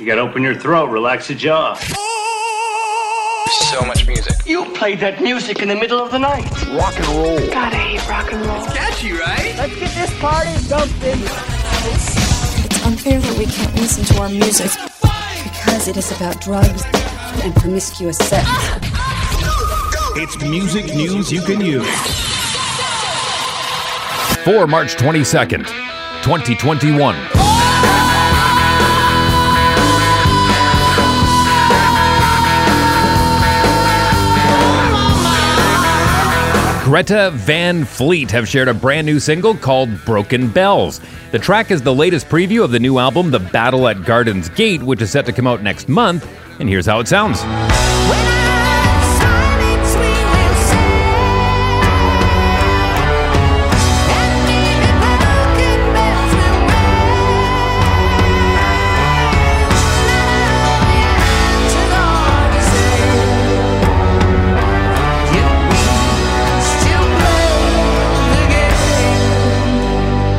You gotta open your throat, relax your jaw. So much music. You played that music in the middle of the night. Rock and roll. God, I hate rock and roll. Catchy, right? Let's get this party jumping. It's unfair that we can't listen to our music because it is about drugs and promiscuous sex. It's music news you can use. For March 22nd, 2021. Greta Van Fleet have shared a brand new single called Broken Bells. The track is the latest preview of the new album, The Battle at Garden's Gate, which is set to come out next month. And here's how it sounds.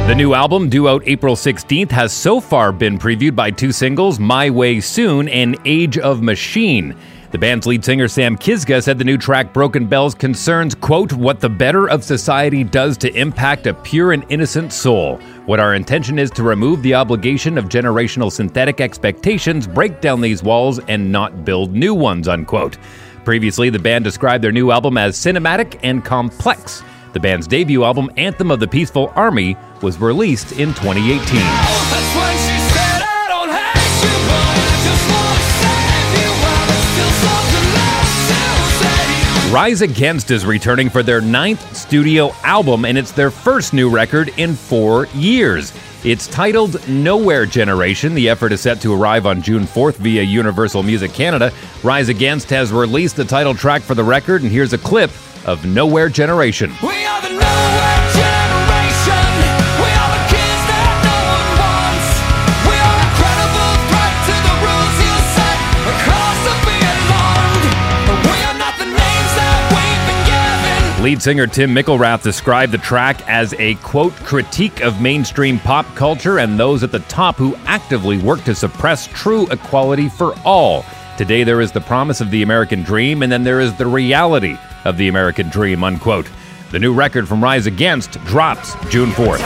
The new album, due out April 16th, has so far been previewed by two singles, My Way Soon and Age of Machine. The band's lead singer Sam Kiszka said the new track Broken Bells concerns, quote, what the better of society does to impact a pure and innocent soul. What our intention is to remove the obligation of generational synthetic expectations, break down these walls, and not build new ones, unquote. Previously, the band described their new album as cinematic and complex. The band's debut album, Anthem of the Peaceful Army, was released in 2018. Rise Against is returning for their ninth studio album, and it's their first new record in four years. It's titled Nowhere Generation. The effort is set to arrive on June 4th via Universal Music Canada. Rise Against has released the title track for the record, and here's a clip of Nowhere Generation. Lead singer Tim McIlrath described the track as a quote critique of mainstream pop culture and those at the top who actively work to suppress true equality for all. Today there is the promise of the American dream, and then there is the reality of the American dream, unquote. The new record from Rise Against drops June 4th.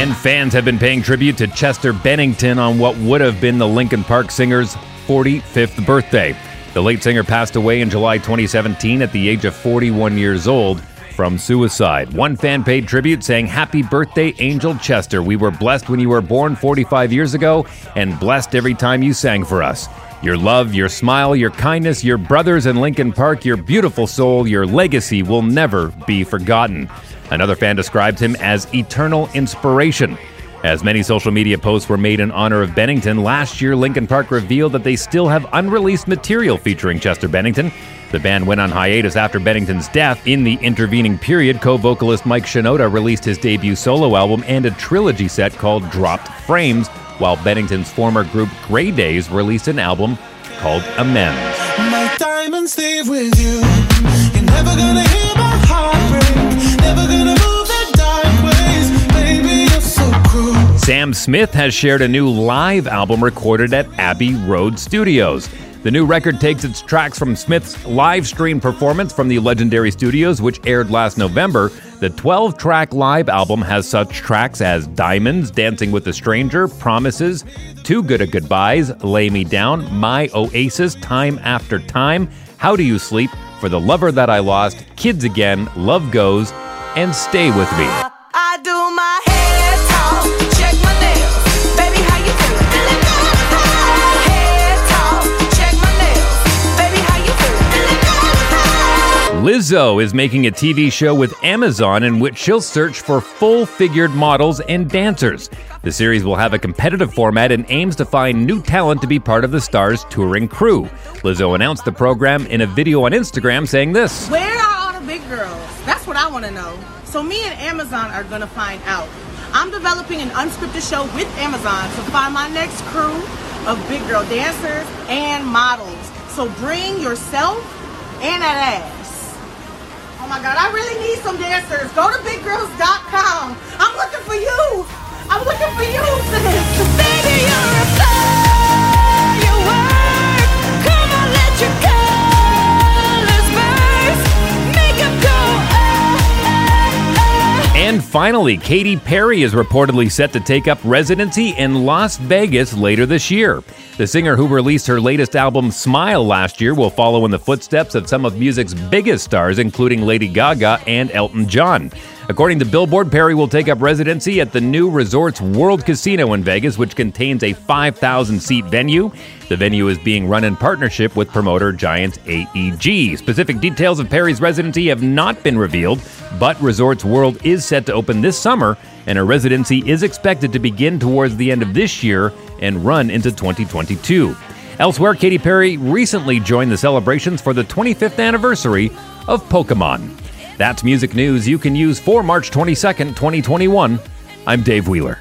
And fans have been paying tribute to Chester Bennington on what would have been the Linkin Park singer's 45th birthday. The late singer passed away in July 2017 at the age of 41 years old from suicide. One fan paid tribute saying, Happy birthday, Angel Chester. We were blessed when you were born 45 years ago and blessed every time you sang for us. Your love, your smile, your kindness, your brothers in Linkin Park, your beautiful soul, your legacy will never be forgotten. Another fan described him as eternal inspiration. As many social media posts were made in honor of Bennington, last year Linkin Park revealed that they still have unreleased material featuring Chester Bennington. The band went on hiatus after Bennington's death. In the intervening period, co vocalist Mike Shinoda released his debut solo album and a trilogy set called Dropped Frames, while Bennington's former group Grey Daze released an album called Amends. My diamonds with you. You're never gonna hear my heart break. Never gonna move the dark ways. Baby, you're so cruel. Sam Smith has shared a new live album recorded at Abbey Road Studios. The new record takes its tracks from Smith's live stream performance from the legendary studios, which aired last November. The 12 track live album has such tracks as Diamonds, Dancing with a Stranger, Promises, Too Good at Goodbyes, Lay Me Down, My Oasis, Time After Time, How Do You Sleep, For the Lover That I Lost, Kids Again, Love Goes, and Stay With Me. Lizzo is making a TV show with Amazon in which she'll search for full figured models and dancers. The series will have a competitive format and aims to find new talent to be part of the star's touring crew. Lizzo announced the program in a video on Instagram saying this. Where are all the big girls? That's what I want to know. So me and Amazon are gonna find out. I'm developing an unscripted show with Amazon to find my next crew of big girl dancers and models. So bring yourself and that ass. My god, I really need some dancers. Go to biggirls.com. I'm looking for you. I'm looking for you, sis. Baby, you're finally, Katy Perry is reportedly set to take up residency in Las Vegas later this year. The singer who released her latest album, Smile, last year will follow in the footsteps of some of music's biggest stars, including Lady Gaga and Elton John. According to Billboard, Perry will take up residency at the new Resorts World Casino in Vegas, which contains a 5,000 seat venue. The venue is being run in partnership with promoter Giant AEG. Specific details of Perry's residency have not been revealed, but Resorts World is set to open this summer, and her residency is expected to begin towards the end of this year and run into 2022. Elsewhere, Katy Perry recently joined the celebrations for the 25th anniversary of Pokemon. That's music news you can use for March 22nd, 2021. I'm Dave Wheeler.